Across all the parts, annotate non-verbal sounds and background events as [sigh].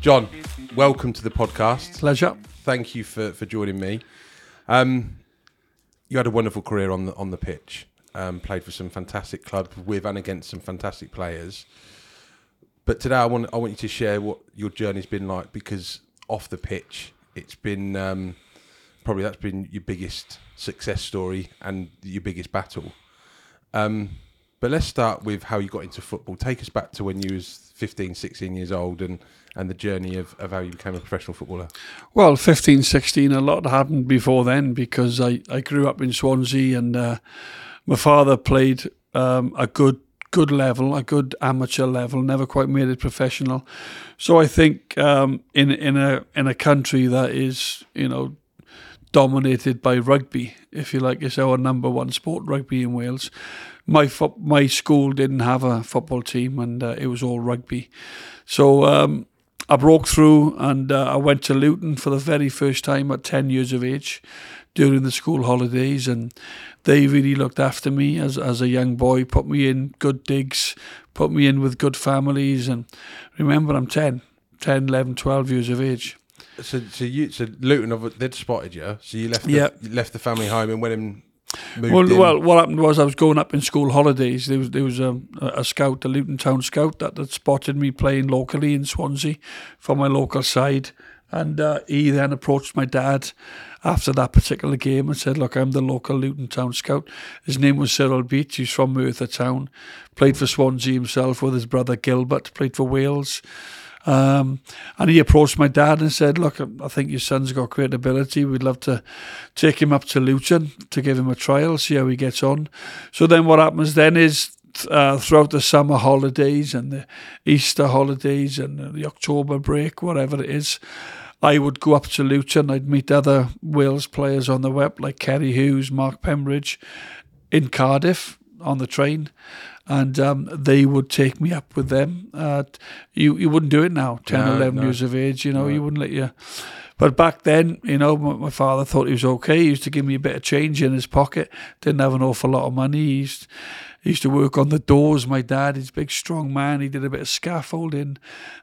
John, welcome to the podcast. Pleasure. Thank you for, for joining me. Um, you had a wonderful career on the on the pitch. Um, played for some fantastic clubs with and against some fantastic players. But today, I want I want you to share what your journey's been like because off the pitch, it's been um, probably that's been your biggest success story and your biggest battle. Um, but let's start with how you got into football. Take us back to when you was 15, 16 years old and, and the journey of, of how you became a professional footballer. Well, 15, 16, a lot happened before then because I, I grew up in Swansea and uh, my father played um, a good good level, a good amateur level, never quite made it professional. So I think um, in in a in a country that is, you know, dominated by rugby, if you like, it's our number one sport, rugby in Wales. My fo- my school didn't have a football team, and uh, it was all rugby. So um, I broke through, and uh, I went to Luton for the very first time at ten years of age, during the school holidays, and they really looked after me as as a young boy. Put me in good digs, put me in with good families, and remember, I'm 10, 10, 11, 12 years of age. So, so you, so Luton, they'd spotted you. So you left, the, Yeah. you left the family home and went moved Well, in. well, what happened was I was going up in school holidays. There was there was a, a scout, a Luton Town scout, that, that spotted me playing locally in Swansea for my local side, and uh, he then approached my dad after that particular game and said, "Look, I'm the local Luton Town scout." His name was Cyril Beach. He's from Merthyr Town, played for Swansea himself with his brother Gilbert, played for Wales. Um, and he approached my dad and said, Look, I think your son's got great ability. We'd love to take him up to Luton to give him a trial, see how he gets on. So then what happens then is uh, throughout the summer holidays and the Easter holidays and the October break, whatever it is, I would go up to Luton. I'd meet other Wales players on the web like Ceri Hughes, Mark Pembridge in Cardiff on the train. And um, they would take me up with them. Uh, you you wouldn't do it now, 10, No, 11 no. years of age, you know, No. you wouldn't let you. But back then, you know, my, my father thought he was okay. He used to give me a bit of change in his pocket. Didn't have an awful lot of money. He used, he used to work on the doors. My dad, he's a big, strong man. He did a bit of scaffolding,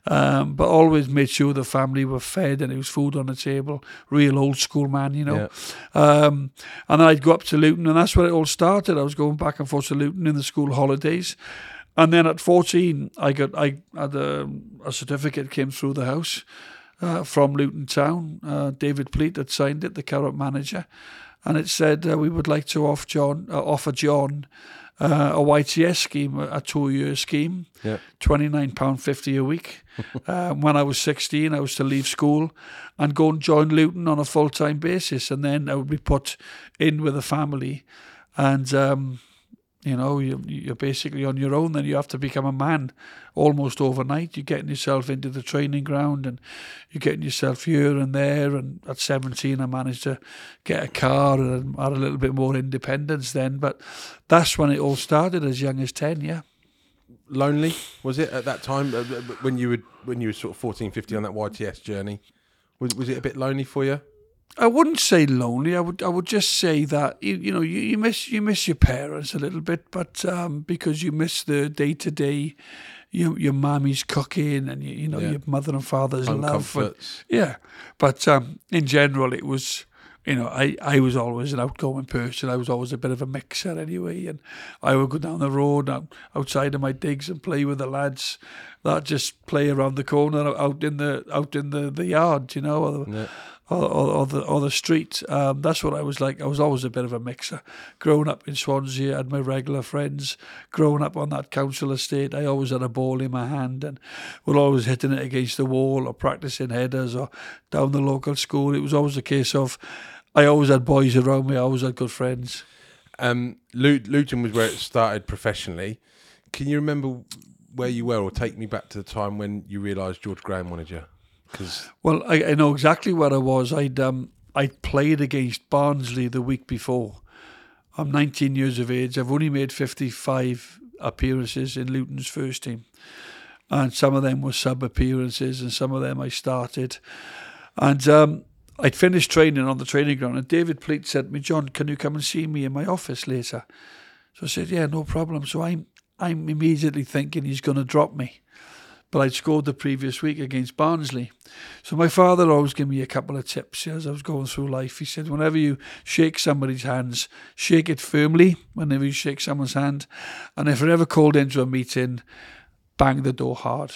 um, but always made sure the family were fed and there was food on the table. Real old school man, you know. Um, and then I'd go up to Luton, and that's where it all started. I was going back and forth to Luton in the school holidays. And then at 14, I got I had a, a certificate came through the house uh, from Luton Town. Uh, David Pleat had signed it, the current manager, and it said uh, we would like to off John uh, offer John uh, a YTS scheme, a, a two-year scheme, Yeah. twenty nine pound fifty a week. um, [laughs] when I was sixteen, I was to leave school and go and join Luton on a full time basis, and then I would be put in with a family, and. Um, you know, you, you're basically on your own. Then you have to become a man almost overnight. You're getting yourself into the training ground and you're getting yourself here and there. And at 17, I managed to get a car and had a little bit more independence then. But that's when it all started, as young as 10, yeah. lonely was it at that time uh, when you were when you were sort of 14 15 on that YTS journey was, was it a bit lonely for you I wouldn't say lonely. I would I would just say that you, you know you, you miss you miss your parents a little bit, but um, because you miss the day to day, your your mummy's cooking and you, you know Yeah. your mother and father's home love. and- yeah, but um, in general, it was you know I I was always an outgoing person. I was always a bit of a mixer anyway, and I would go down the road outside of my digs and play with the lads. That just play around the corner out in the out in the, the yard, you know, Yeah. Or, or, or the or the street. Um, that's what I was like. I was always a bit of a mixer. Growing up in Swansea, I had my regular friends. Growing up on that council estate, I always had a ball in my hand and were always hitting it against the wall or practicing headers or down the local school. It was always a case of I always had boys around me. I always had good friends. um Luton was where it started professionally can you remember where you were or take me back to the time when you realised George Graham wanted you because Well, I, I know exactly where I was. I'd um I'd played against Barnsley the week before. I'm 19 years of age. I've only made 55 appearances in Luton's first team, and some of them were sub appearances, and some of them I started. And um, I'd finished training on the training ground, and David Pleat said to me, "John, can you come and see me in my office later?" So I said, "Yeah, no problem." So I'm I'm immediately thinking he's going to drop me. But I'd scored the previous week against Barnsley. So my father always gave me a couple of tips as I was going through life. He said, whenever you shake somebody's hands, shake it firmly whenever you shake someone's hand. And if you're ever called into a meeting, bang the door hard.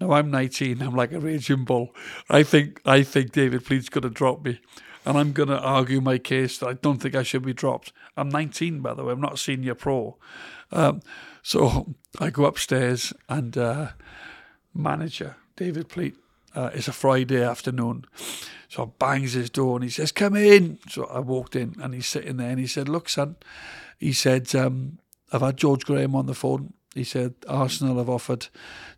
Now I'm 19. I'm like a raging bull. I think I think David Pleat's going to drop me, and I'm going to argue my case that I don't think I should be dropped. I'm 19, by the way. I'm not senior pro. Um, so [laughs] I go upstairs and uh, manager David Pleat. Uh, it's a Friday afternoon. So I bangs his door and he says, Come in. So I walked in and he's sitting there and he said, Look, son, he said, um, I've had George Graham on the phone. He said, Arsenal have offered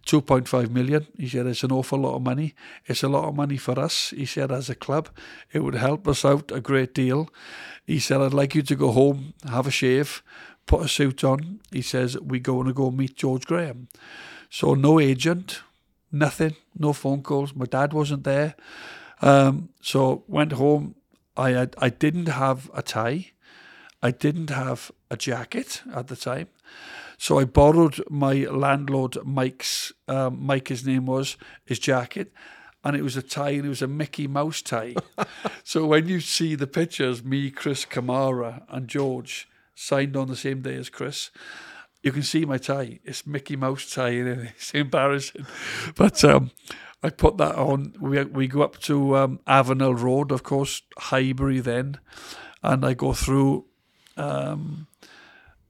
2.5 million. He said, It's an awful lot of money. It's a lot of money for us. He said, As a club, it would help us out a great deal. He said, I'd like you to go home, have a shave, put a suit on. He says, We're going to go meet George Graham. So, no agent, nothing, no phone calls. My dad wasn't there. Um, so went home. I had, I didn't have a tie. I didn't have a jacket at the time. So I borrowed my landlord Mike's um, Mike his name was his jacket and it was a tie and it was a Mickey Mouse tie. [laughs] so when you see the pictures, me, Chris Kamara and George signed on the same day as Chris, you can see my tie. It's Mickey Mouse tie, and [laughs] it's embarrassing. But um, I put that on. We we go up to um, Avenell Road, of course, Highbury then, and I go through. Um,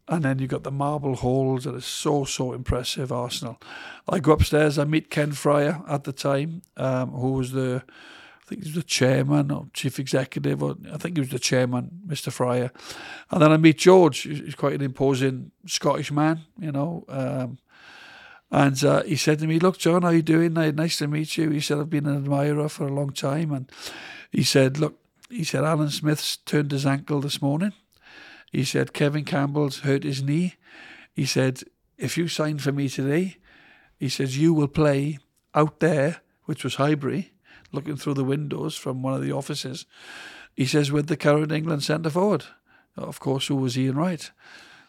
and then you got the marble halls that are so so impressive. Arsenal. I go upstairs. I meet Ken Friar at the time, um, who was the I think he was the chairman or chief executive, or I think he was the chairman, Mr. Friar. And then I meet George. He's quite an imposing Scottish man, you know. Um, and uh, he said to me, "Look, John, how you doing? Nice to meet you." He said, "I've been an admirer for a long time." And he said, "Look," he said, "Alan Smith's turned his ankle this morning." He said, "Kevin Campbell's hurt his knee." He said, "If you sign for me today," he says, "you will play out there, which was Highbury." Looking through the windows from one of the offices. He says, with the current England centre forward. Of course, who was Ian Wright?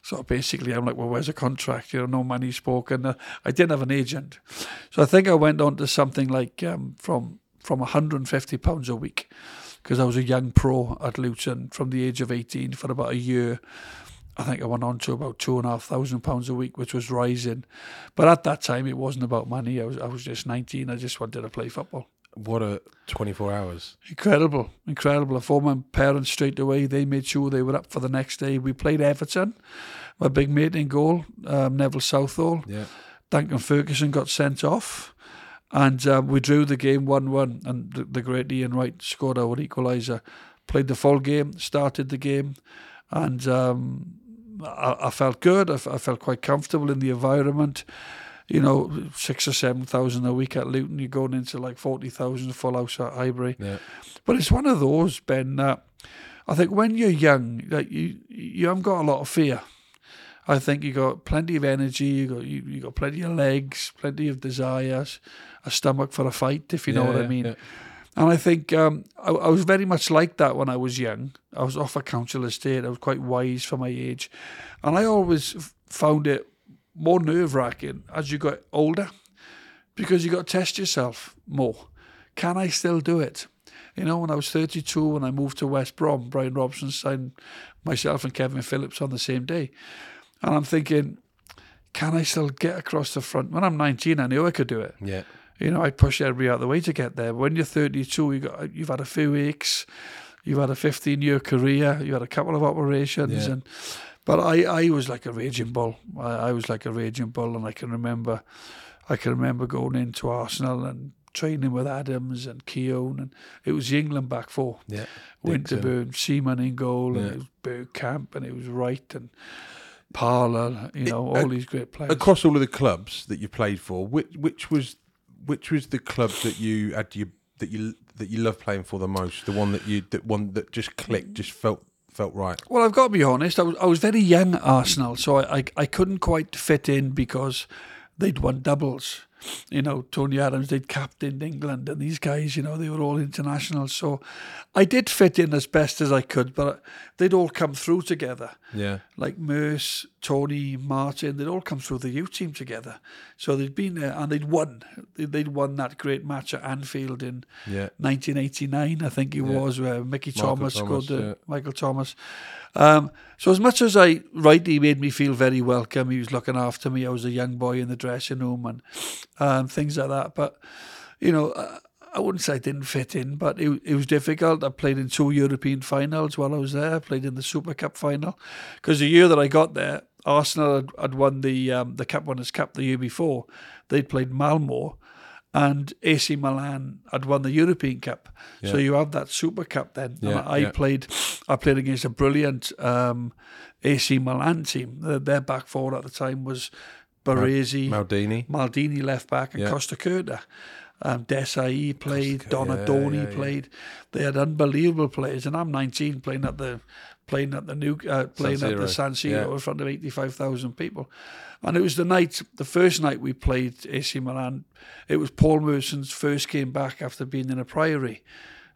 So basically, I'm like, well, where's a contract? You know, no money spoken. Uh, I didn't have an agent. So I think I went on to something like um, from from 150 pounds a week because I was a young pro at Luton from the age of 18 for about a year. I think I went on to about two and a half thousand pounds a week, which was rising. But at that time, it wasn't about money. I was I was just 19. I just wanted to play football. What a 24 hours. Incredible, incredible. I phoned my parents straight away. They made sure they were up for the next day. We played Everton. My big mate in goal, um, Neville Southall. Yeah. Duncan Ferguson got sent off. And um, we drew the game 1 1. And the, the great Ian Wright scored our equaliser. Played the full game, started the game. And um, I, I, felt good. I, I felt quite comfortable in the environment you know, six or seven thousand a week at Luton, you're going into like forty thousand full house at Highbury. Yeah. But it's one of those, Ben, that I think when you're young, like you you haven't got a lot of fear. I think you got plenty of energy, you got you, you got plenty of legs, plenty of desires, a stomach for a fight, if you know what I mean. Yeah. And I think um, I, I, was very much like that when I was young. I was off a council estate. I was quite wise for my age, and I always found it more nerve wracking as you got older because you got to test yourself more. Can I still do it? You know, when I was 32, when I moved to West Brom, Brian Robson signed myself and Kevin Phillips on the same day. And I'm thinking, can I still get across the front? When I'm 19, I knew I could do it. Yeah. You know, I push everybody out of the way to get there. When you're 32, you got, you've had a few aches, you've had a 15 year career, you had a couple of operations, yeah. and but I, I was like a raging bull. I, I was like a raging bull, and I can remember, I can remember going into Arsenal and training with Adams and Keown, and it was the England back four. Yeah, Winterburn, Seaman in goal, yeah. and it was Bergkamp, and it was Wright and Parlour. You know, it, all uh, these great players across all of the clubs that you played for. Which, which was which was the club that you had you that you that you love playing for the most? The one that you that one that just clicked, just felt felt right? Well, I've got to be honest. I was I was very young at Arsenal, so I, I, I couldn't quite fit in because they'd won doubles. You know, Tony Adams, they'd captained England, and these guys, you know, they were all international. So I did fit in as best as I could, but they'd all come through together. Yeah. Like Merce, Tony, Martin, they'd all come through the youth team together. So they'd been there and they'd won. They'd won that great match at Anfield in Yeah. 1989, I think it Yeah. was, where Mickey Thomas, Thomas, scored yeah. Michael Thomas. Um, so as much as I rightly made me feel very welcome, he was looking after me. I was a young boy in the dressing room and um, things like that. But you know, I, I wouldn't say I didn't fit in, but it, it was difficult. I played in two European finals while I was there. I played in the Super Cup final because the year that I got there, Arsenal had, had won the um, the Cup Winners' Cup the year before. They'd played Malmo, and AC Milan had won the European Cup. So you have that Super Cup then. Yeah, and I yeah. played. I played against a brilliant um, AC Milan team. Their, their back four at the time was Baresi, Maldini. Maldini left back, and Yeah. Costacurta. Um, Desailly played, Curta, yeah, Donadoni yeah, played. They had unbelievable players, and I'm 19 playing at the playing at the new uh, playing at the San Siro in front of 85,000 people. And it was the night, the first night we played AC Milan. It was Paul Merson's first game back after being in a priory.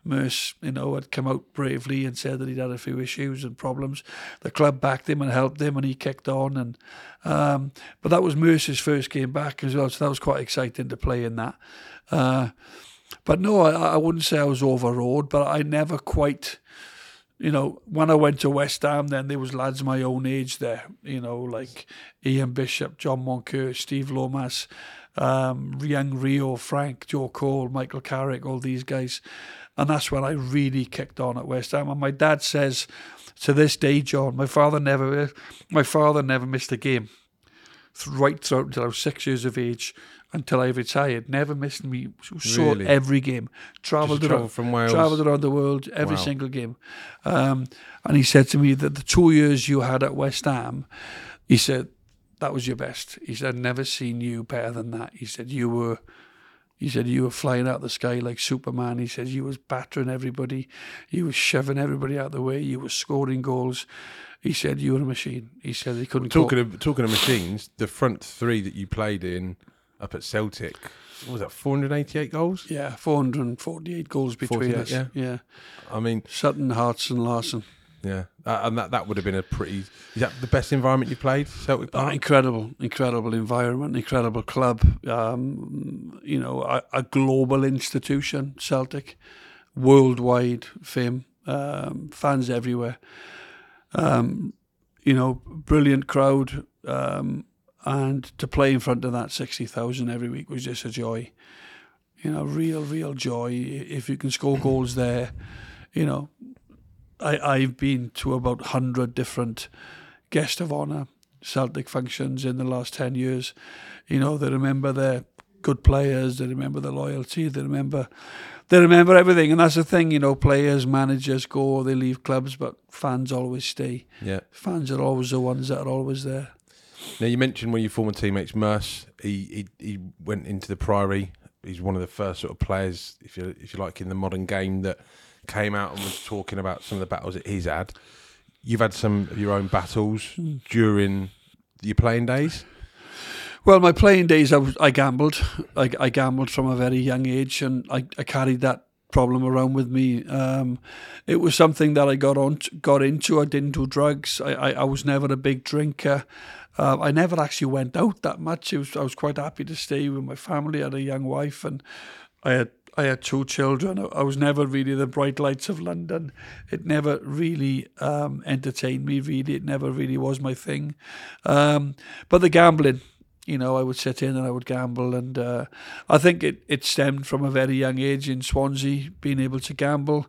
Merce, you know, had come out bravely and said that he'd had a few issues and problems. The club backed him and helped him, and he kicked on. And um, but that was Merce's first game back as well, so that was quite exciting to play in that. Uh, but no, I, I wouldn't say I was overawed, but I never quite you know, when I went to West Ham, then there was lads my own age there, you know, like Ian Bishop, John Moncur, Steve Lomas, um, young Rio, Frank, Joe Cole, Michael Carrick, all these guys. And that's when I really kicked on at West Ham. And my dad says, to this day, John, my father never, my father never missed a game, right throughout until I was six years of age, until I retired. Never missed me. Saw Really? every game. Travelled around, travel from Wales. travelled around the world, every Wow. single game. Um, and he said to me that the two years you had at West Ham, he said, that was your best. He said, never seen you better than that. He said, you were, he said, you were flying out the sky like Superman. He said, you was battering everybody. You was shoving everybody out the way. You were scoring goals. He said, you were a machine. He said, he couldn't Talking call- of talking of machines, the front three that you played in up at Celtic, what was that 488 goals? Yeah, 448 goals between us. yeah. yeah. I mean, Sutton, Hartson and Larsson. yeah, uh, and that that would have been a pretty. Is that the best environment you played, Celtic Oh, Park? incredible, incredible environment, incredible club. Um, you know, a, a global institution, Celtic, worldwide fame, um, fans everywhere. Um, you know, brilliant crowd, um, and to play in front of that sixty thousand every week was just a joy. You know, real, real joy. If you can score goals there, you know, I I've been to about hundred different guest of honour Celtic functions in the last 10 years. You know, they remember their good players, they remember the loyalty, they remember they remember everything. And that's the thing, you know, players, managers go, they leave clubs, but fans always stay. yeah. Fans are always the ones that are always there. Now you mentioned one of your former teammates, Merce. He, he he went into the Priory. He's one of the first sort of players, if you if you like, in the modern game that came out and was talking about some of the battles that he's had. You've had some of your own battles during your playing days. Well, my playing days, I, was, I gambled. I, I gambled from a very young age, and I, I carried that problem around with me. Um, it was something that I got on, got into. I didn't do drugs. I, I, I was never a big drinker. Uh, I never actually went out that much. Was, I was quite happy to stay with my family. I had a young wife, and I had I had two children. I, was never really the bright lights of London. It never really um, entertained me. Really, it never really was my thing. Um, but the gambling, you know, I would sit in and I would gamble, and uh, I think it, it stemmed from a very young age in Swansea, being able to gamble.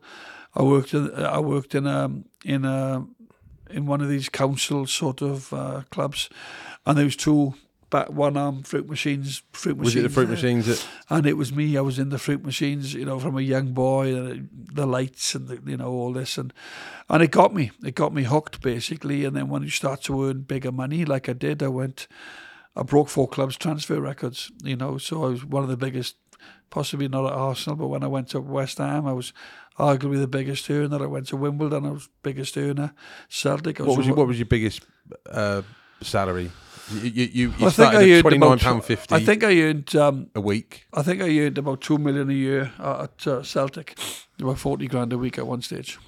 I worked in, I worked in a in a in one of these council sort of uh, clubs, and there was two back one arm fruit machines. Fruit Was machines it the fruit machines that? And it was me. I was in the fruit machines, you know, from a young boy. and The lights and the, you know all this, and and it got me. It got me hooked basically. And then when you start to earn bigger money, like I did, I went. I broke four clubs' transfer records. You know, so I was one of the biggest. Possibly not at Arsenal, but when I went to West Ham, I was arguably the biggest earner. I went to Wimbledon, I was biggest earner. Celtic, I was, What was your What was your biggest uh, salary? You you, you, I think started I earned twenty nine about- fifty. I think I earned um, a week. I think I earned about two million a year at uh, Celtic, about forty grand a week at one stage.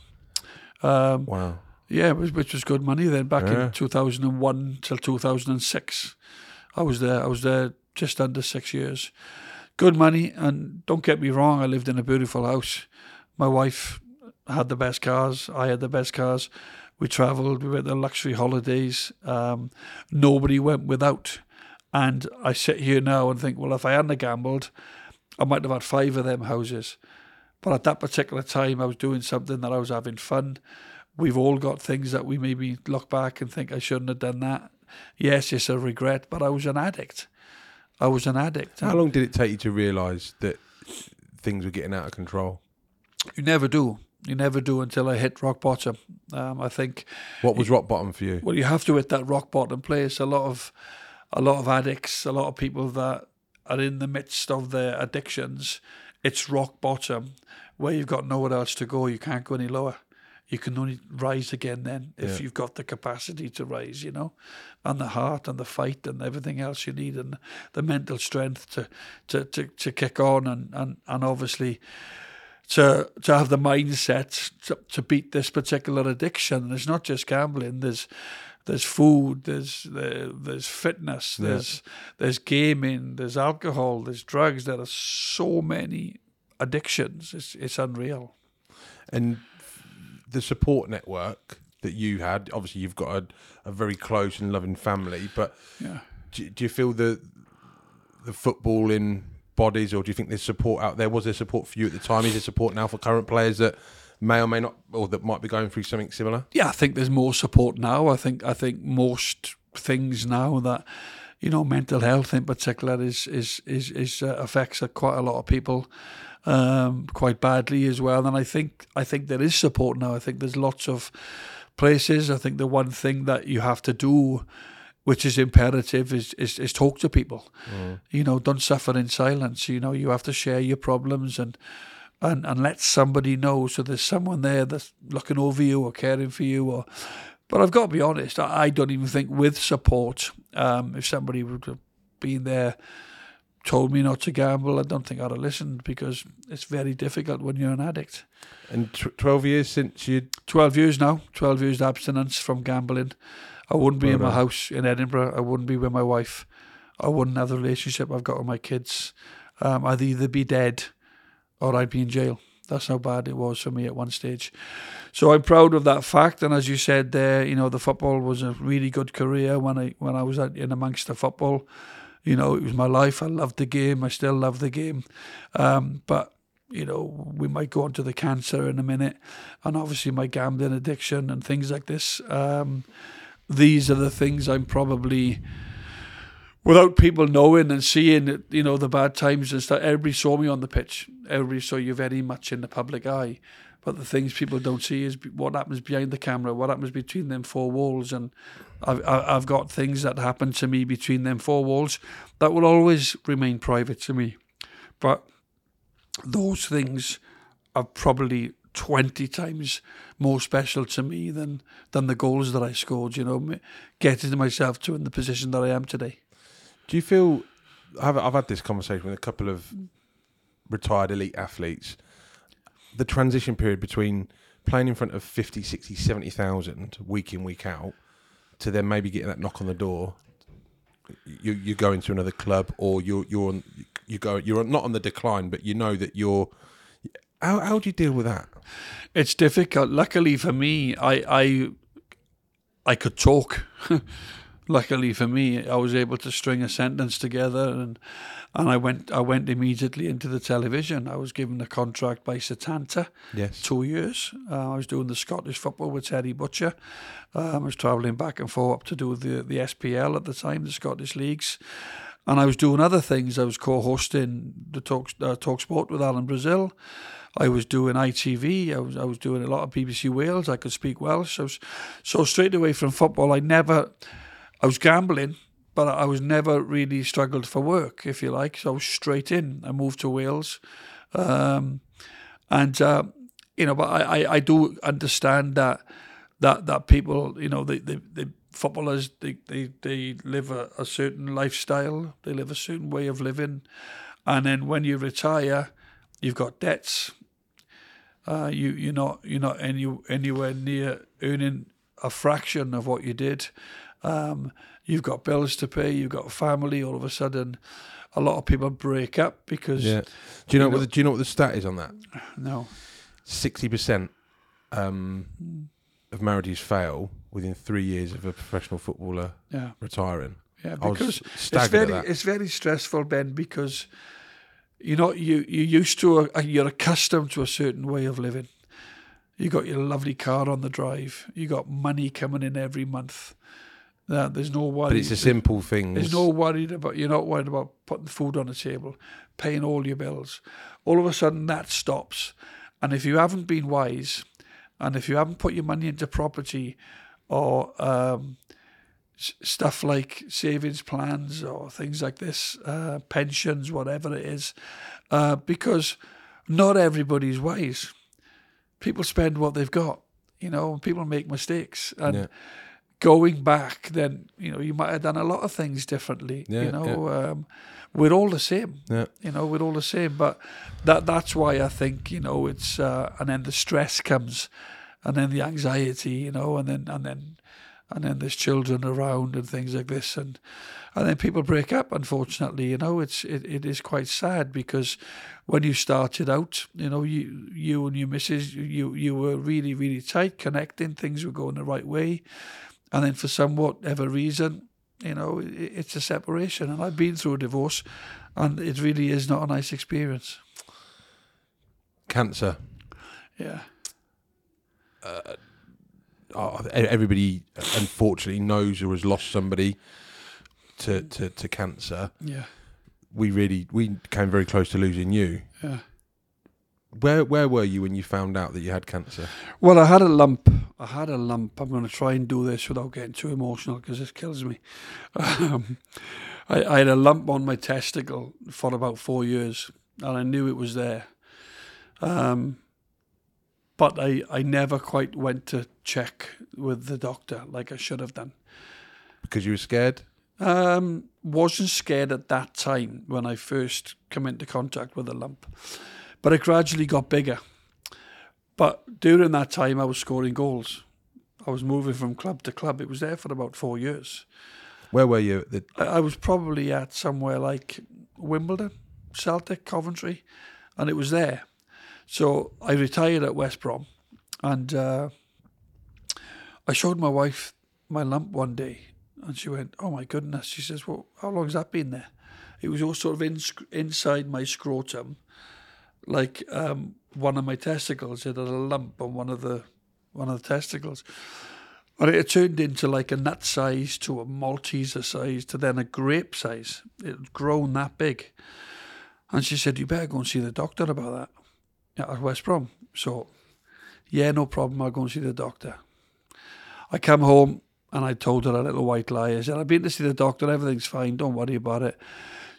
Um, Wow. Yeah, which, which was good money then. Back Yeah. in 2001 till 2006, I was there. I was there just under six years. Good money, and don't get me wrong. I lived in a beautiful house. My wife had the best cars. I had the best cars. We travelled. We went on luxury holidays. Um, nobody went without. And I sit here now and think, well, if I hadn't gambled, I might have had five of them houses. But at that particular time, I was doing something that I was having fun. We've all got things that we maybe look back and think I shouldn't have done that. Yes, it's a regret, but I was an addict. I was an addict. How long did it take you to realise that things were getting out of control? You never do. You never do until I hit rock bottom. Um, I think What was rock bottom for you? well, you have to hit that rock bottom place. A lot of, a lot of addicts, a lot of people that are in the midst of their addictions. It's rock bottom, where you've got nowhere else to go. You can't go any lower. You can only rise again then if Yeah. you've got the capacity to rise, you know, and the heart and the fight and everything else you need and the mental strength to to to, to kick on and, and and obviously to to have the mindset to, to beat this particular addiction. And it's not just gambling. There's there's food. There's there, there's fitness. Yeah. There's there's gaming. There's alcohol. There's drugs. There are so many addictions. It's it's unreal. And the support network that you had, obviously you've got a, a very close and loving family, but Yeah. do, do you feel the the footballing bodies, or do you think there's support out there? Was there support for you at the time? Is there support now for current players that may or may not, or that might be going through something similar? yeah, I think there's more support now. I think I think most things now that you know mental health in particular is is is, is uh, affects uh, quite a lot of people um, quite badly as well. And I think I think there is support now. I think there's lots of places. I think the one thing that you have to do. Which is imperative is, is is talk to people, you know. Don't suffer in silence. You know, you have to share your problems and and and let somebody know so there's someone there that's looking over you or caring for you or but I've got to be honest I, I don't even think with support um, if somebody would have been there told me not to gamble I don't think I'd have listened because it's very difficult when you're an addict And tw- 12 years since you 12 years now 12 years abstinence from gambling I wouldn't be Well in my house in Edinburgh I wouldn't be with my wife I wouldn't have the relationship I've got with my kids um, I'd either be dead or I'd be in jail. That's how bad it was for me at one stage. So I'm proud of that fact. And as you said there, you know, the football was a really good career when I when I was at, in amongst the football. You know, it was my life. I loved the game. I still love the game. Um, but you know, we might go on to the cancer in a minute, and obviously my gambling addiction and things like this. Um, these are the things I'm probably without people knowing and seeing you know, the bad times and stuff. Everybody saw me on the pitch. Everybody saw you very much in the public eye. But the things people don't see is what happens behind the camera, what happens between them four walls. And I've, I've got things that happen to me between them four walls that will always remain private to me. But those things are probably 20 times more special to me than, than the goals that I scored, you know, getting myself to in the position that I am today. Do you feel? I've, I've had this conversation with a couple of retired elite athletes. The transition period between playing in front of 50, 60, 70,000 week in, week out to then maybe getting that knock on the door. You, you're going to another club or you're, you're on, you go, you're not on the decline, but you know that you're. How, how do you deal with that? It's difficult. Luckily for me, I I I could talk. [laughs] Luckily for me, I was able to string a sentence together, and and I went I went immediately into the television. I was given a contract by Setanta, Yes. two years. Uh, I was doing the Scottish football with Terry Butcher. Um, I was travelling back and forth up to do the the SPL at the time, the Scottish leagues. And I was doing other things. I was co-hosting the Talk uh, Talk Sport with Alan Brazil. I was doing ITV. I was I was doing a lot of BBC Wales. I could speak Welsh. I was, so straight away from football, I never. I was gambling, but I was never really struggled for work, if you like. So I was straight in. I moved to Wales, um, and uh, you know, but I, I, I do understand that that that people, you know, the the, the footballers they, they, they live a, a certain lifestyle, they live a certain way of living, and then when you retire, you've got debts. Uh, you you're not you're not any, anywhere near earning a fraction of what you did. Um, you've got bills to pay. You've got family. All of a sudden, a lot of people break up because Yeah. Do you know, You what? The, do you know what the stat is on that? [sighs] no, Sixty percent um, of marriages fail within three years of a professional footballer yeah, retiring. yeah, because it's very it's very stressful, Ben, because you know you you used to a, you're accustomed to a certain way of living. You got your lovely car on the drive. You got money coming in every month. Uh, there's no worry. But it's a simple thing. There's no worried about you're not worried about putting food on the table, paying all your bills. All of a sudden that stops. And if you haven't been wise and if you haven't put your money into property or um, s- stuff like savings plans or things like this, uh, pensions, whatever it is, uh, because not everybody's wise. People spend what they've got, you know, people make mistakes. And Yeah. Going back, then, you know, you might have done a lot of things differently. Yeah, you know, um, we're all the same. Yeah. You know, we're all the same. But that that's why I think, you know, it's, uh, and then the stress comes and then the anxiety, you know, and then, and then, and then there's children around and things like this, and and then people break up. Unfortunately, you know, it's it, it is quite sad because when you started out, you know, you you and your missus, you you were really really tight, connecting. Things were going the right way, and then for some whatever reason, you know, it, it's a separation. And I've been through a divorce, and it really is not a nice experience. Cancer. Yeah, Oh, e- everybody, unfortunately, knows or has lost somebody to, to, to cancer. yeah, We really we came very close to losing you. yeah. Where where were you when you found out that you had cancer? Well, I had a lump. I had a lump. I'm going to try and do this without getting too emotional because this kills me. [laughs] Um, I, I had a lump on my testicle for about four years, and I knew it was there. Um, but I, I never quite went to check with the doctor like I should have done. Because you were scared. Um, wasn't scared at that time when I first come into contact with the lump, but it gradually got bigger. But during that time, I was scoring goals. I was moving from club to club. It was there for about four years. Where were you? The, I, I was probably at somewhere like Wimbledon, Celtic, Coventry, and it was there. So I retired at West Brom, and uh, I showed my wife my lump one day, and she went, "Oh my goodness!" She says, "Well, how long has that been there?" It was all sort of in, inside my scrotum, like um, one of my testicles. It had a lump on one of the one of the testicles. And it had turned into like a nut size to a Malteser size to then a grape size. It had grown that big. And she said, You better go and see the doctor about that at West Brom. So, yeah, no problem. I'll go and see the doctor. I come home and I told her a little white lie. I said, I've been to see the doctor. Everything's fine. Don't worry about it.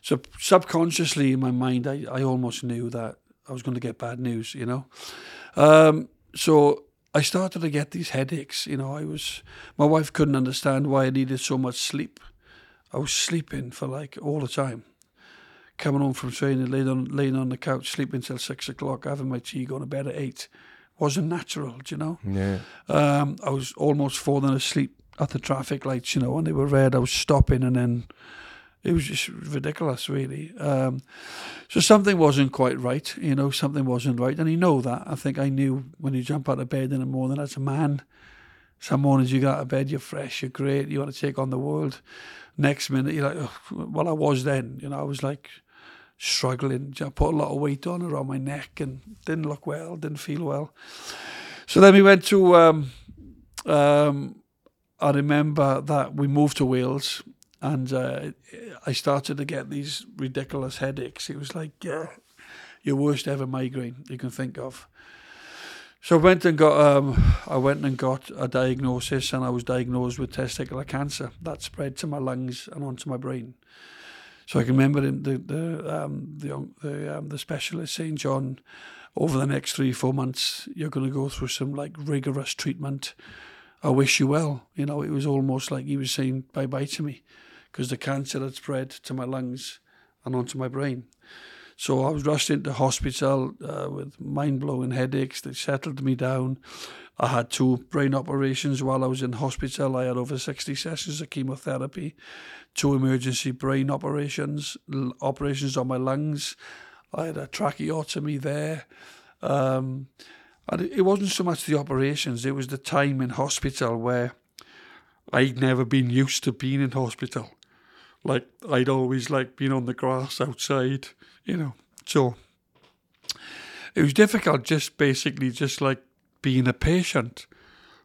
So, subconsciously in my mind, I, I almost knew that I was going to get bad news, you know. Um, so, I started to get these headaches. You know, I was, my wife couldn't understand why I needed so much sleep. I was sleeping for like all the time. Coming home from training, laying on, laying on the couch, sleeping till six o'clock, having my tea, going to bed at eight. Wasn't natural, do you know? yeah. Um, I was almost falling asleep at the traffic lights, you know, when they were red. I was stopping and then it was just ridiculous, really. Um, so something wasn't quite right, you know, something wasn't right. And you know that. I think I knew when you jump out of bed in the morning as a man, some mornings you get out of bed, you're fresh, you're great, you want to take on the world. Next minute, you're like, well, I was then, you know, I was like struggling. I put a lot of weight on around my neck and didn't look well, didn't feel well. So then we went to, um, um, I remember that we moved to Wales and uh, I started to get these ridiculous headaches. It was like uh, your worst ever migraine you can think of. So I went and got um, I went and got a diagnosis, and I was diagnosed with testicular cancer that spread to my lungs and onto my brain. So I can remember the the um, the the, um, the specialist saying, "John, over the next three four months, you're going to go through some like rigorous treatment. I wish you well." You know, it was almost like he was saying bye bye to me because the cancer had spread to my lungs and onto my brain. So I was rushed into hospital uh, with mind blowing headaches. They settled me down. I had two brain operations while I was in hospital. I had over 60 sessions of chemotherapy, two emergency brain operations, l- operations on my lungs. I had a tracheotomy there. Um, and it, it wasn't so much the operations, it was the time in hospital where I'd never been used to being in hospital. Like, I'd always like being on the grass outside, you know. So it was difficult just basically just like being a patient.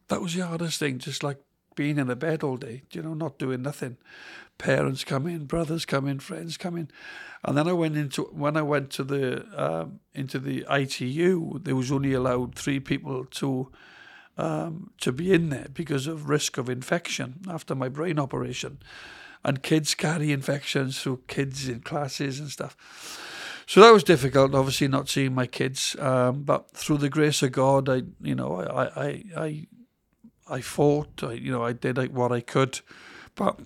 That was the hardest thing, just like being in a bed all day, you know, not doing nothing. Parents come in, brothers come in, friends come in, and then I went into when I went to the um, into the ITU. There was only allowed three people to um, to be in there because of risk of infection after my brain operation, and kids carry infections through kids in classes and stuff. So that was difficult, obviously not seeing my kids. Um, but through the grace of God, I, you know, I, I, I, I fought. I, you know, I did what I could, but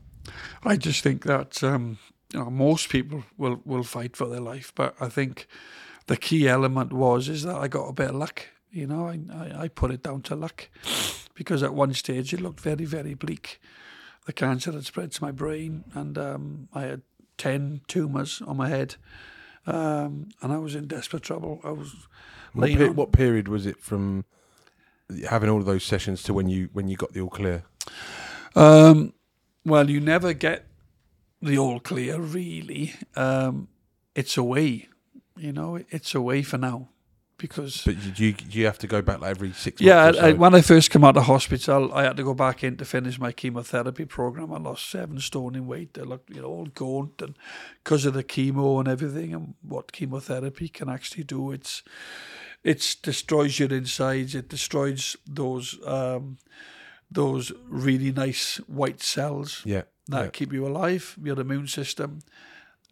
I just think that um, you know most people will will fight for their life. But I think the key element was is that I got a bit of luck. You know, I, I, I put it down to luck because at one stage it looked very very bleak. The cancer had spread to my brain, and um, I had ten tumors on my head um, and I was in desperate trouble. I was What, pe- what period was it from having all of those sessions to when you when you got the all clear? Um, well, you never get the all clear, really. Um, it's away, you know. It's away for now because But do you do you have to go back like every six yeah, months? or I, I, so? when I first came out of hospital, I had to go back in to finish my chemotherapy program. I lost seven stone in weight. I looked, you know, all gaunt, and because of the chemo and everything, and what chemotherapy can actually do, it's it's destroys your insides. It destroys those um, those really nice white cells yeah, that yeah. keep you alive, your immune system,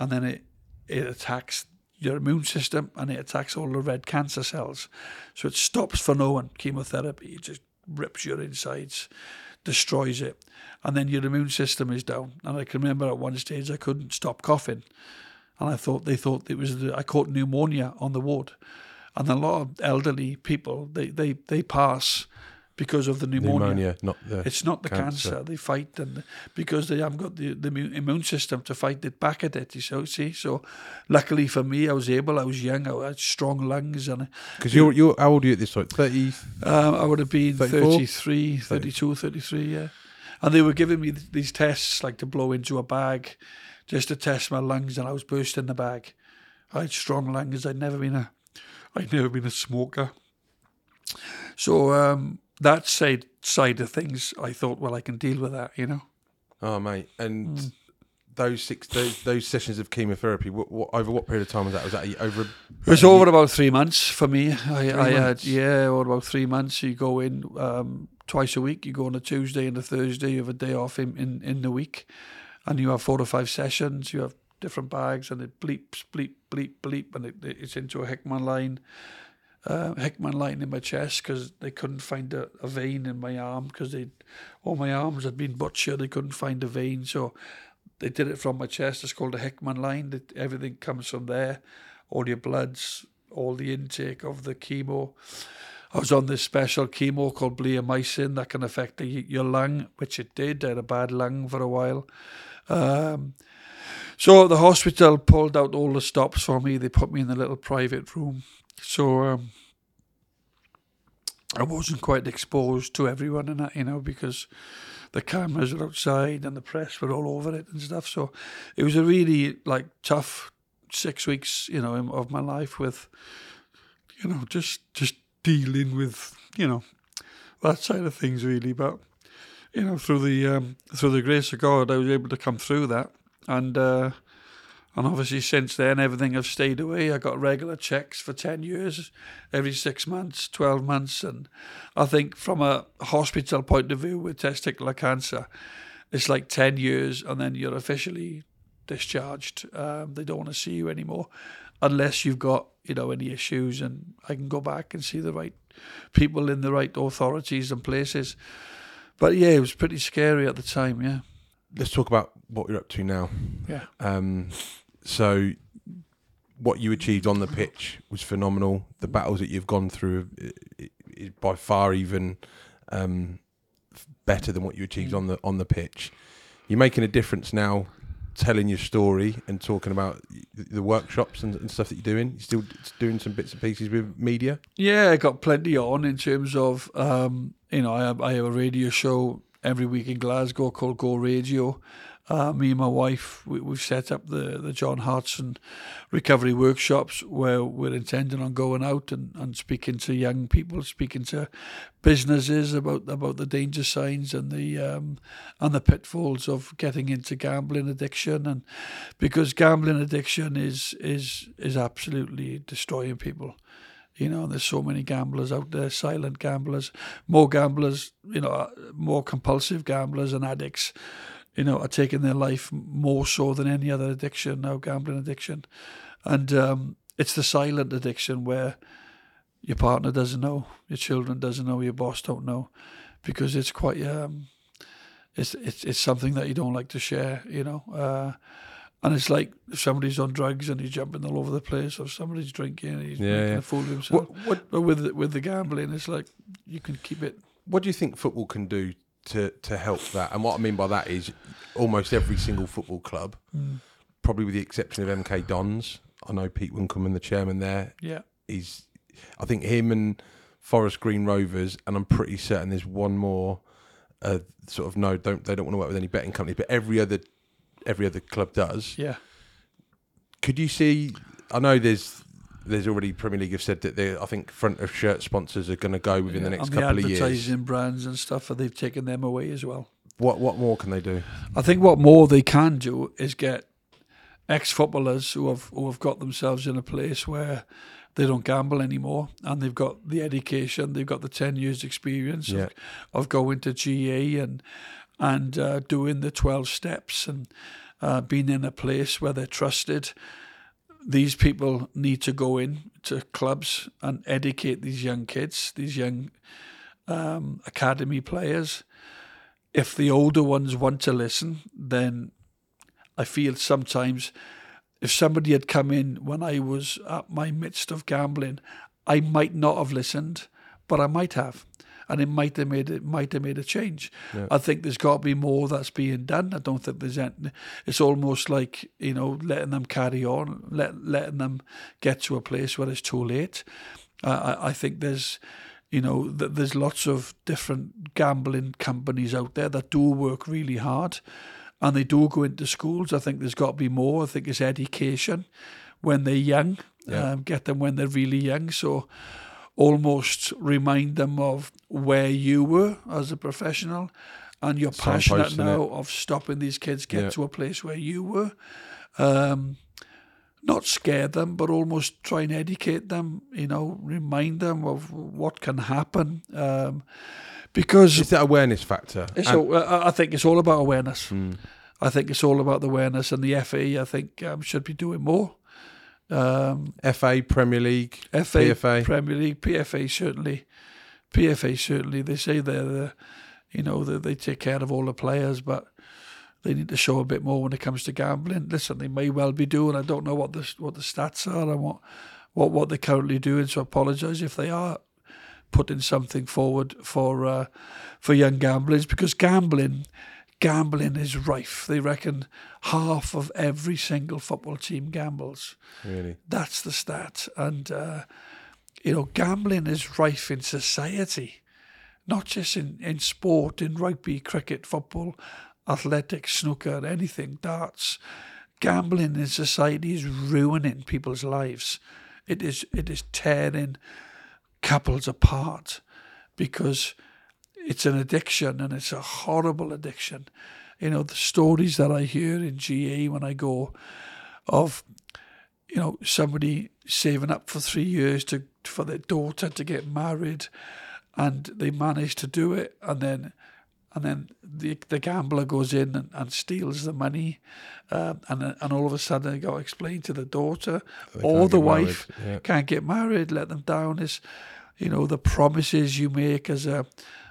and then it it attacks your immune system and it attacks all the red cancer cells. So it stops for no one. Chemotherapy it just rips your insides, destroys it, and then your immune system is down. And I can remember at one stage I couldn't stop coughing, and I thought they thought it was the, I caught pneumonia on the ward, and a lot of elderly people they they they pass because of the pneumonia, not the. it's not the Cancer. cancer. They fight and because they haven't got the, the immune system to fight it back at it. You so see. So luckily for me, I was able. I was young. I had strong lungs, and Because you're you're how old are you at this point? Thirty. um, I would have been 34? 33, 32, 33, yeah. And they were giving me th- these tests, like to blow into a bag, just to test my lungs, and I was bursting the bag. I had strong lungs. I'd never been a, I'd never been a smoker. So um, that side side of things, I thought, well, I can deal with that, you know. Oh mate, and Mm. those six those, those sessions of chemotherapy. What, what over what period of time was that? Was that over? It was over about three months for me. I, I had yeah, over about three months. You go in um, twice a week. You go on a Tuesday and a Thursday. You have a day off in, in, in the week, and you have four or five sessions. You have different bags, and it bleeps, bleep, bleep, bleep, and it, it's into a Hickman line. Uh, Hickman line in my chest because they couldn't find a, a vein in my arm because all my arms had been butchered. They couldn't find a vein, so they did it from my chest. It's called a Hickman line. That everything comes from there. All your bloods, all the intake of the chemo. I was on this special chemo called bleomycin that can affect the, your lung, which it did. I had a bad lung for a while. Um, so the hospital pulled out all the stops for me. They put me in a little private room. So um, I wasn't quite exposed to everyone in that, you know, because the cameras were outside and the press were all over it and stuff. So it was a really like tough six weeks, you know, of my life with, you know, just just dealing with, you know, that side of things really. But you know, through the um, through the grace of God, I was able to come through that, and uh, and obviously since then everything has stayed away. I got regular checks for ten years, every six months, twelve months, and I think from a hospital point of view with testicular cancer, it's like ten years, and then you're officially discharged. Um, they don't want to see you anymore unless you've got you know any issues, and I can go back and see the right people in the right authorities and places. But yeah, it was pretty scary at the time. Yeah, Let's talk about what you're up to now. yeah. Um, so what you achieved on the pitch was phenomenal. The battles that you've gone through i- is by far even um, better than what you achieved on the on the pitch. You're making a difference now, telling your story and talking about the workshops and, and stuff that you're doing. You're still doing some bits and pieces with media. Yeah, I got plenty on in terms of, um, you know, I have, I have a radio show every week in Glasgow called Go Radio. Uh, me and my wife, we, we've set up the, the John Hartson recovery workshops where we're intending on going out and, and speaking to young people, speaking to businesses about about the danger signs and the um, and the pitfalls of getting into gambling addiction. And because gambling addiction is is is absolutely destroying people you know, there's so many gamblers out there, silent gamblers, more gamblers, you know, uh, more compulsive gamblers and addicts, you know, are taking their life more so than any other addiction now, gambling addiction. And um, it's the silent addiction where your partner doesn't know, your children doesn't know, your boss don't know, because it's quite, um, it's, it's, it's something that you don't like to share, you know. Uh, and it's like if somebody's on drugs and he's jumping all over the place, or somebody's drinking and he's Yeah, making yeah. a fool of himself. What what But with the, with the gambling, it's like you can keep it. what do you think football can do to to help that? And what I mean by that is almost every single football club, probably with the exception of MK Dons. I know Pete Winkelman, the chairman there, Yeah, he's I think him and Forest Green Rovers, and I'm pretty certain there's one more. Uh, sort of no, don't they don't want to work with any betting company, but every other every other club does. yeah, Could you see? I know there's there's already Premier League have said that they I think front of shirt sponsors are going to go within the next and the couple of years. advertising brands and stuff, and they've taken them away as well. What what more can they do? I think what more they can do is get ex-footballers who have who have got themselves in a place where they don't gamble anymore, and they've got the education, they've got the ten years experience Yeah. of, of going to GA and and uh, doing the twelve steps and uh, being in a place where they're trusted. These people need to go in to clubs and educate these young kids, these young um, academy players. If the older ones want to listen, then I feel sometimes if somebody had come in when I was at my midst of gambling, I might not have listened, but I might have. And it might have made it might have made a change. I think there's got to be more that's being done. I don't think there's any, it's almost like you know letting them carry on, let, letting them get to a place where it's too late. Uh, I, I think there's you know th- there's lots of different gambling companies out there that do work really hard and they do go into schools. I think there's got to be more. I think it's education when they're young, Yeah. um, get them when they're really young. So almost remind them of where you were as a professional and you're passionate now of stopping these kids get Yeah. to a place where you were. Um, not scare them, but almost try and educate them, you know, remind them of what can happen. Um, because It's that awareness factor. it's all, I think it's all about awareness. Hmm. I think it's all about the awareness, and the FA, I think, um, should be doing more. Um, FA, Premier League, FA, PFA. Premier League, PFA certainly, PFA certainly. They say they're the, you know, they, they take care of all the players, but they need to show a bit more when it comes to gambling. Listen, they may well be doing. I don't know what the what the stats are and what what what they're currently doing. So I apologise if they are putting something forward for uh, for young gamblers because gambling gambling is rife. They reckon half of every single football team gambles. really. That's the stat. And, uh, you know, gambling is rife in society, not just in, in sport, in rugby, cricket, football, athletics, snooker, anything, darts. Gambling in society is ruining people's lives. It is it is tearing couples apart because it's an addiction and it's a horrible addiction. You know, the stories that I hear in GA when I go of you know, somebody saving up for three years to for their daughter to get married, and they manage to do it, and then and then the the gambler goes in and, and steals the money, um, and and all of a sudden they got to explain to the daughter They or the wife yeah. can't get married, let them down. Is you know the promises you make as a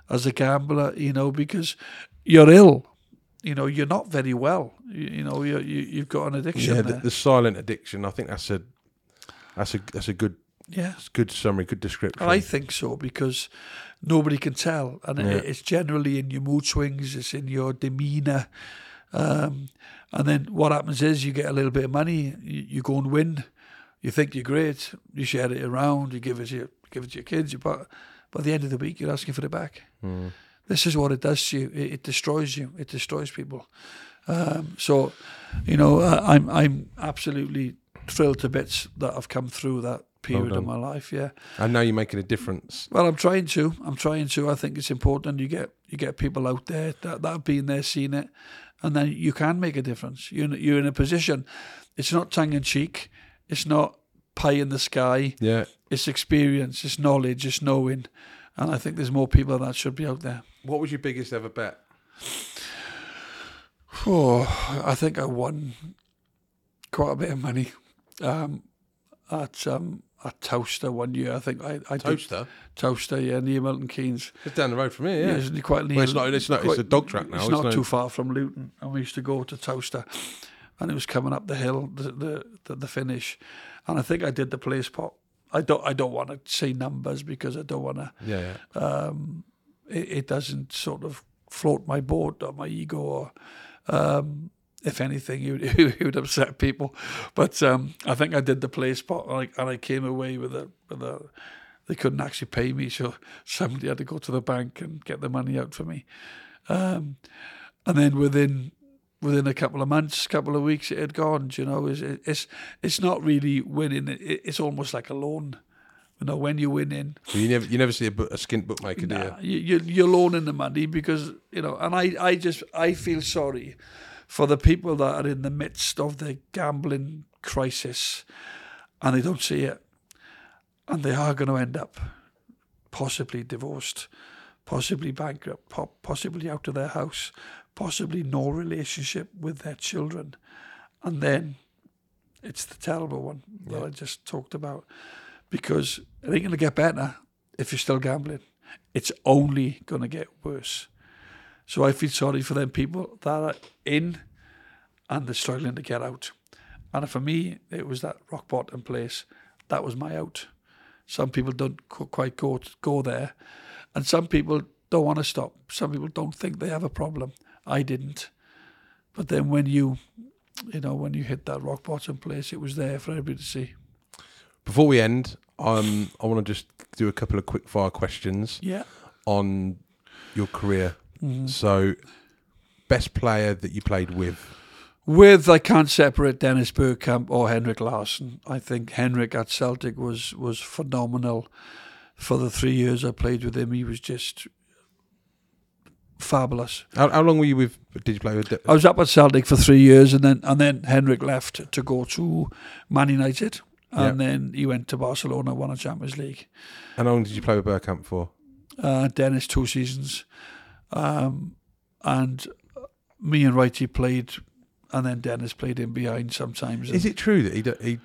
as a gambler, you know, because you're ill. You know, you're not very well. You, you know, you, you you've got an addiction Yeah, the, the silent addiction. I think that's a That's a that's a good Yeah. good summary, good description. I think so because nobody can tell, and Yeah. it, it's generally in your mood swings, it's in your demeanour, um, and then what happens is you get a little bit of money, you, you go and win, you think you're great, you share it around, you give it to your, give it to your kids, but by the end of the week you're asking for it back. Mm. This is what it does to you. It, it destroys you. It destroys people. Um, so, you know, uh, I'm I'm absolutely thrilled to bits that I've come through that period done. of my life. Yeah. I know you're making a difference. Well, I'm trying to. I'm trying to. I think it's important. You get you get people out there that that have been there, seen it, and then you can make a difference. You're you're in a position. It's not tongue in cheek. It's not pie in the sky. Yeah. It's experience. It's knowledge. It's knowing. And I think there's more people that should be out there. What was your biggest ever bet? Oh, I think I won quite a bit of money um, at um, at Towcester one year. I think I, I did Towcester. Towcester, yeah, near Milton Keynes. It's down the road from here. Yeah, Yeah. it's quite near. well, it's not. It's not. It's a dog track now. It's It's not no- too far from Luton, and we used to go to Towcester, and it was coming up the hill, the the, the, the finish, and I think I did the play spot. I don't I don't want to say numbers because I don't want to. Yeah. yeah. Um, it, it doesn't sort of float my boat or my ego, or um, if anything, [laughs] it would, would upset people. But um, I think I did the play spot, and I, and I came away with a with a. They couldn't actually pay me, so [laughs] somebody had to go to the bank and get the money out for me. Um, and then within within a couple of months, a couple of weeks, it had gone. You know, it's it's it's not really winning. It's almost like a loan. You know, when you're winning, So you never you never see a, a skint bookmaker, do? Nah, you, you, you're loaning the money because you know, and I, I just, I feel sorry for the people that are in the midst of the gambling crisis, and they don't see it, and they are going to end up possibly divorced, possibly bankrupt, possibly out of their house, possibly no relationship with their children, and then it's the terrible one that I just talked about because it ain't going to get better if you're still gambling. It's only going to get worse. So I feel sorry for them people that are in and they're struggling to get out. And for me, it was that rock bottom place. That was my out. Some people don't quite go go there, and some people don't want to stop. Some people don't think they have a problem. I didn't. But then when you, you know, when you hit that rock bottom place, it was there for everybody to see. Before we end, um, I want to just do a couple of quick fire questions Yeah. on your career. Mm-hmm. So, best player that you played with. With I can't separate Dennis Bergkamp or Henrik Larsson. I think Henrik at Celtic was was phenomenal. For the three years I played with him, he was just fabulous. How, how long were you with? Did you play with? I was up at Celtic for three years, and then and then Henrik left to go to Man United, and then he went to Barcelona, won a Champions League. How long did you play with Bergkamp for? Uh, Dennis two seasons, um, and me and Righty played, and then Dennis played in behind sometimes. Is it true that he, he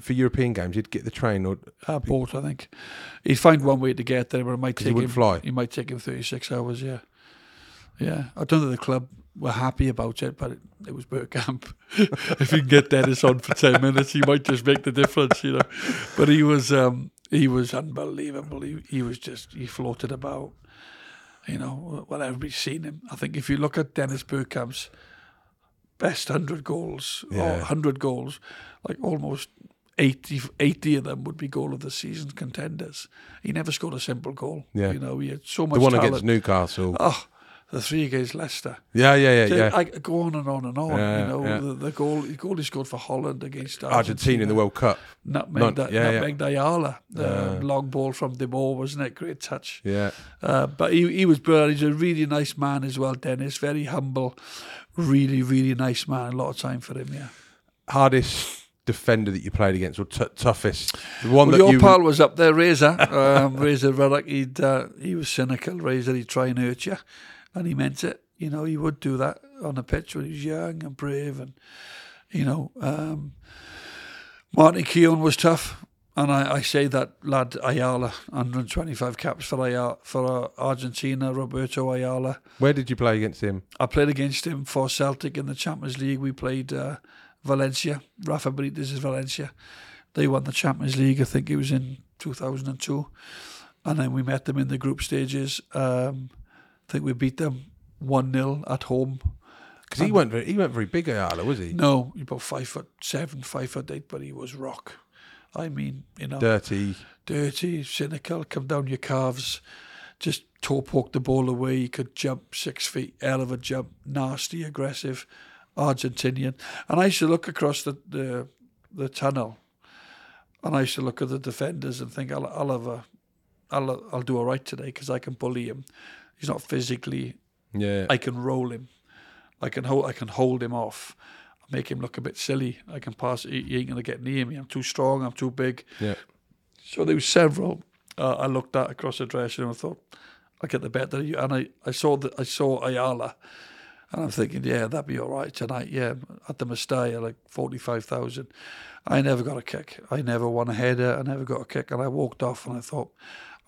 for European games he'd get the train or Uh, boat, I think. He'd find one way to get there, but it might he take wouldn't him. fly? He might take him thirty-six hours. Yeah, yeah. I don't think the club were happy about it, but it, it was Bergkamp. [laughs] if you can get Dennis on for ten minutes, he might just make the difference, you know. But he was, um, he was unbelievable. He, he was just, he floated about. You know, well, everybody's seen him. I think if you look at Dennis Bergkamp's best hundred goals or hundred goals, like almost 80, 80 of them would be goal of the season contenders. He never scored a simple goal. Yeah. You know, he had so much the one talent. against Newcastle? Oh, the three against Leicester. Yeah, yeah, yeah, So yeah. Go on and on and on. Yeah, you know, yeah. the, the goal, the goal he scored for Holland against Argentina, Argentina in the World Cup. Nutmeg, Not- yeah, yeah, yeah. Nutmeg Ayala, the Yeah. long ball from De Boer, wasn't it? Great touch. Yeah. Uh, but he he was brilliant. He's a really nice man as well, Dennis. Very humble, really really nice man. A lot of time for him. Yeah. Hardest defender that you played against, or t- toughest? The one Well, that your you. pal was up there, Razor. [laughs] Um, Razor Ruddock. He'd uh, he was cynical. Razor, he'd try and hurt you, and he meant it. You know, he would do that on the pitch when he was young and brave, and you know, um, Martin Keown was tough. And I, I say that lad Ayala, 125 caps for Ayala, for uh, Argentina, Roberto Ayala. where did you play against him? I played against him for Celtic in the Champions League. We played uh, Valencia. Rafa Benitez is Valencia. They won the Champions League. I think it was in 2002, and then we met them in the group stages. Um, I think we beat them one 0 at home. Because he weren't very, he weren't very big, Ayala, was he? No, he about five foot seven, five foot eight, but he was rock. I mean, you know, Dirty. dirty, cynical, come down your calves, just toe poke the ball away. He could jump six feet, hell of a jump, nasty, aggressive, Argentinian. And I used to look across the the, the tunnel, and I used to look at the defenders and think, I'll, I'll have a, I'll I'll do all right today because I can bully him. He's not physically. Yeah. I can roll him. I can hold. I can hold him off. Make him look a bit silly. I can pass. He, he ain't gonna get near me. I'm too strong. I'm too big. yeah. So there was several uh, I looked at across the dressing room and thought, I'll get the better of you. And I, I saw that I saw Ayala and I'm thinking, yeah, that'd be all right tonight. Yeah, at the Mestalla, like 45,000. I never got a kick. I never won a header. I never got a kick. And I walked off and I thought,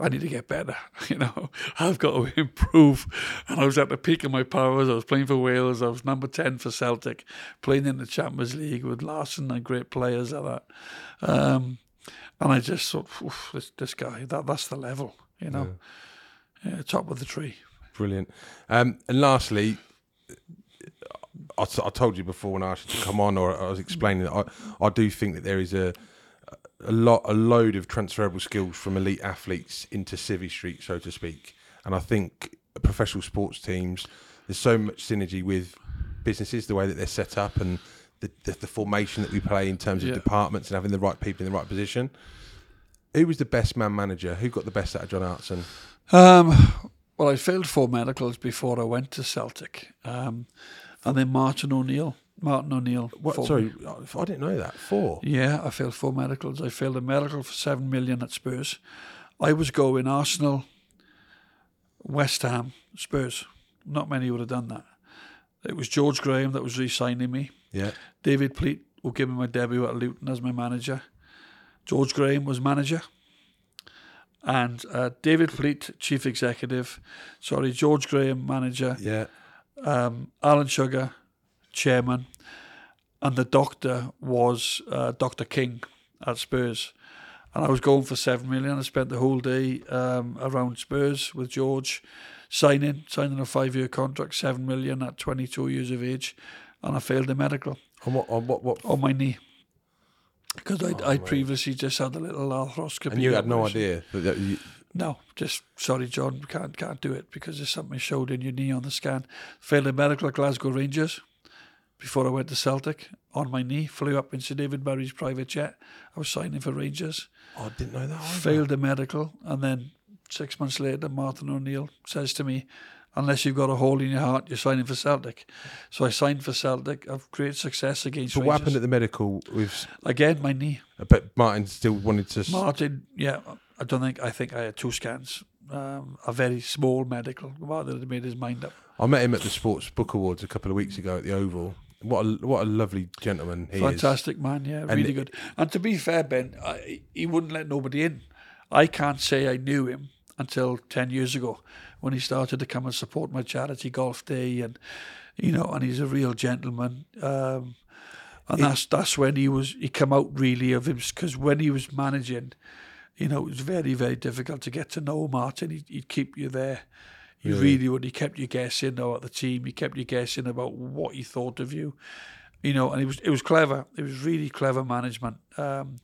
I need to get better. [laughs] You know, I've got to [laughs] improve. And I was at the peak of my powers. I was playing for Wales. I was number 10 for Celtic, playing in the Champions League with Larsson and great players like that. Um, and I just thought, "Oof, this, this guy, that that's the level, you know, yeah. top of the tree. Brilliant. Um, and lastly, I, t- I told you before when I asked you to come on, or I was explaining that I, I do think that there is a a lot a load of transferable skills from elite athletes into Civvy Street, so to speak. And I think professional sports teams, there's so much synergy with businesses, the way that they're set up, and the, the, the formation that we play in terms of Yeah. departments and having the right people in the right position. Who was the best man manager? Who got the best out of John Hartson? Um, well, I failed four medicals before I went to Celtic, um, and then Martin O'Neill. Martin O'Neill. What? for Sorry. I didn't know that. Four. Yeah, I failed four medicals. I failed a medical for seven million at Spurs. I was going Arsenal, West Ham, Spurs. Not many would have done that. It was George Graham that was re-signing me. Yeah. David Pleat will give me my debut at Luton as my manager. George Graham was manager. And uh, David Pleat, chief executive. Sorry, George Graham, manager. Yeah. Um, Alan Sugar, chairman. And the doctor was uh, Dr. King at Spurs. And I was going for seven million. I spent the whole day um, around Spurs with George, signing, signing a five-year contract, seven million at 22 years of age, and I failed the medical On what? On what? What? on my knee because I'd, Oh, I'd previously just had a little arthroscopy. and you had no idea that you, No, just sorry, John, can't can't do it because there's something showed in your knee on the scan. Failed the medical at Glasgow Rangers before I went to Celtic on my knee. Flew up in Sir David Murray's private jet. I was signing for Rangers. oh, I didn't know that. Either. Failed the medical, and then six months later, Martin O'Neill says to me, "Unless you've got a hole in your heart, you're signing for Celtic." So I signed for Celtic. I've great success against So what happened at the medical with? Again, my knee. But Martin still wanted to. Martin, yeah, I don't think I think I had two scans, um, a very small medical. Martin had made his mind up. I met him at the Sports Book Awards a couple of weeks ago at the Oval. What a what a lovely gentleman he is. Fantastic man, yeah, really it- good. And to be fair, Ben, I, he wouldn't let nobody in. I can't say I knew him until ten years ago when he started to come and support my charity golf day, and you know, and he's a real gentleman. Um, and that's that's when he was he come out really of him because when he was managing, you know, it was very very difficult to get to know Martin. He'd, he'd keep you there. He Really? really would. He kept you guessing about the team. He kept you guessing about what he thought of you. You know, and it was it was clever. It was really clever management. Um,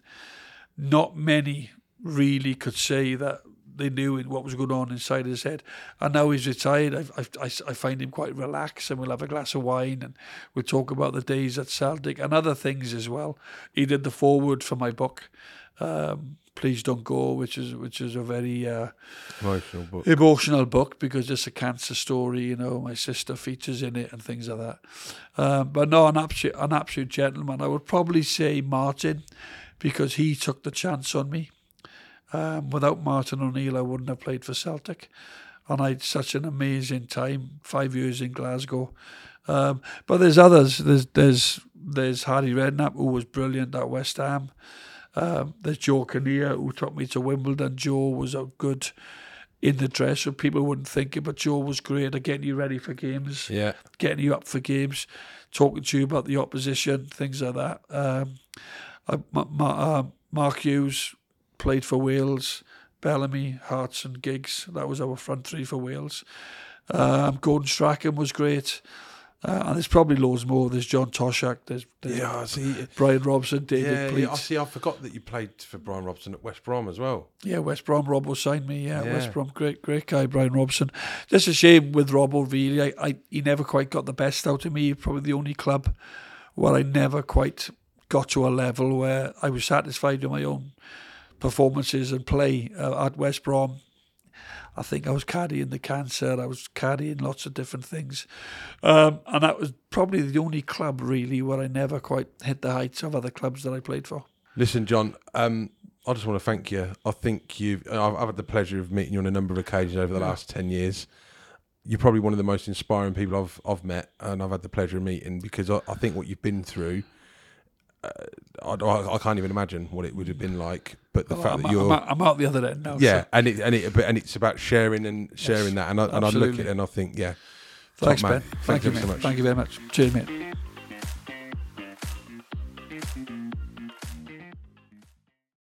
not many really could say that they knew what was going on inside his head. And now he's retired. I, I, I, find him quite relaxed, and we'll have a glass of wine, and we'll talk about the days at Celtic and other things as well. He did the foreword for my book, um, "Please Don't Go," which is which is a very uh, Emotional book. emotional book because it's a cancer story. You know, my sister features in it and things like that. Um, but no, an absolute, an absolute gentleman. I would probably say Martin because he took the chance on me. Um, without Martin O'Neill, I wouldn't have played for Celtic. And I had such an amazing time, five years in Glasgow. Um, but there's others. There's there's there's Harry Redknapp, who was brilliant at West Ham. Um, there's Joe Kinnear, who took me to Wimbledon. Joe was a good in the dress, so people wouldn't think it, but Joe was great at getting you ready for games Yeah. getting you up for games, talking to you about the opposition, things like that. Um, my, my, um, Mark Hughes played for Wales. Bellamy, Hearts, and Giggs. That was our front three for Wales. Um, Gordon Strachan was great. Uh, and there's probably loads more. There's John Toshack. There's, there's Yeah, I see. Brian Robson, David Yeah, Pleat. yeah, I see. I forgot that you played for Brian Robson at West Brom as well. Yeah, West Brom. Rob Robbo signed me. Yeah, Yeah. West Brom. Great, great guy, Brian Robson. Just a shame with Robbo. Really, I, I, he never quite got the best out of me. Probably the only club where I never quite got to a level where I was satisfied with my own performances and play uh, at West Brom. I think I was carrying the cancer. I was carrying lots of different things, um, and that was probably the only club really where I never quite hit the heights of other clubs that I played for. Listen, John. Um, I just want to thank you. I think you've. I've, I've had the pleasure of meeting you on a number of occasions over the last ten years. You're probably one of the most inspiring people I've I've met, and I've had the pleasure of meeting because I, I think what you've been through. Uh, I, I, can't even imagine what it would have been like. But the Well, fact I'm, that you're I'm, out, I'm out the other end now. yeah, so and it and it but- and it's about sharing and sharing that, and I, and I look at it and I think yeah, thanks. Ben. Thank, Thank, you you, so much. Thank you very much. Cheers, mate.